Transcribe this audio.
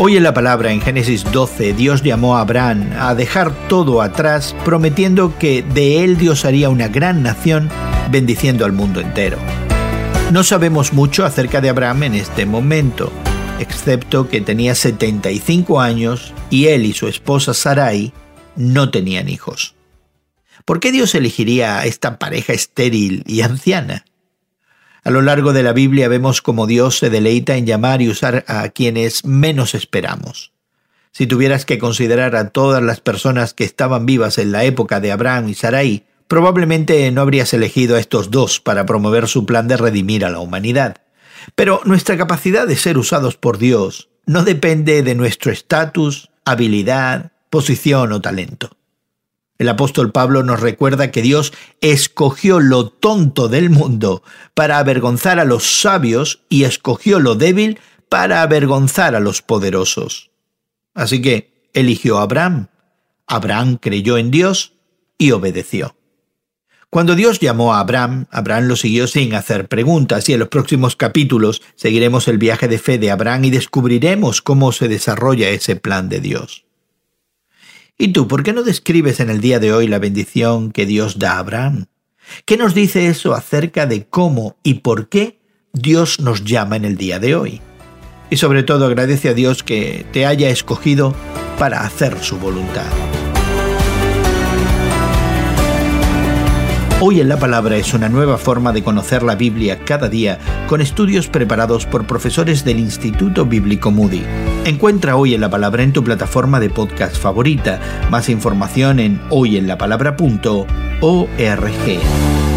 Hoy en la palabra en Génesis 12 Dios llamó a Abraham a dejar todo atrás prometiendo que de él Dios haría una gran nación bendiciendo al mundo entero. No sabemos mucho acerca de Abraham en este momento, excepto que tenía 75 años y él y su esposa Sarai no tenían hijos. ¿Por qué Dios elegiría a esta pareja estéril y anciana? A lo largo de la Biblia vemos cómo Dios se deleita en llamar y usar a quienes menos esperamos. Si tuvieras que considerar a todas las personas que estaban vivas en la época de Abraham y Sarai, probablemente no habrías elegido a estos dos para promover su plan de redimir a la humanidad. Pero nuestra capacidad de ser usados por Dios no depende de nuestro estatus, habilidad, posición o talento. El apóstol Pablo nos recuerda que Dios escogió lo tonto del mundo para avergonzar a los sabios y escogió lo débil para avergonzar a los poderosos. Así que eligió a Abraham. Abraham creyó en Dios y obedeció. Cuando Dios llamó a Abraham, Abraham lo siguió sin hacer preguntas y en los próximos capítulos seguiremos el viaje de fe de Abraham y descubriremos cómo se desarrolla ese plan de Dios. ¿Y tú por qué no describes en el día de hoy la bendición que Dios da a Abraham? ¿Qué nos dice eso acerca de cómo y por qué Dios nos llama en el día de hoy? Y sobre todo agradece a Dios que te haya escogido para hacer su voluntad. Hoy en la Palabra es una nueva forma de conocer la Biblia cada día con estudios preparados por profesores del Instituto Bíblico Moody. Encuentra Hoy en la Palabra en tu plataforma de podcast favorita. Más información en hoyenlapalabra.org.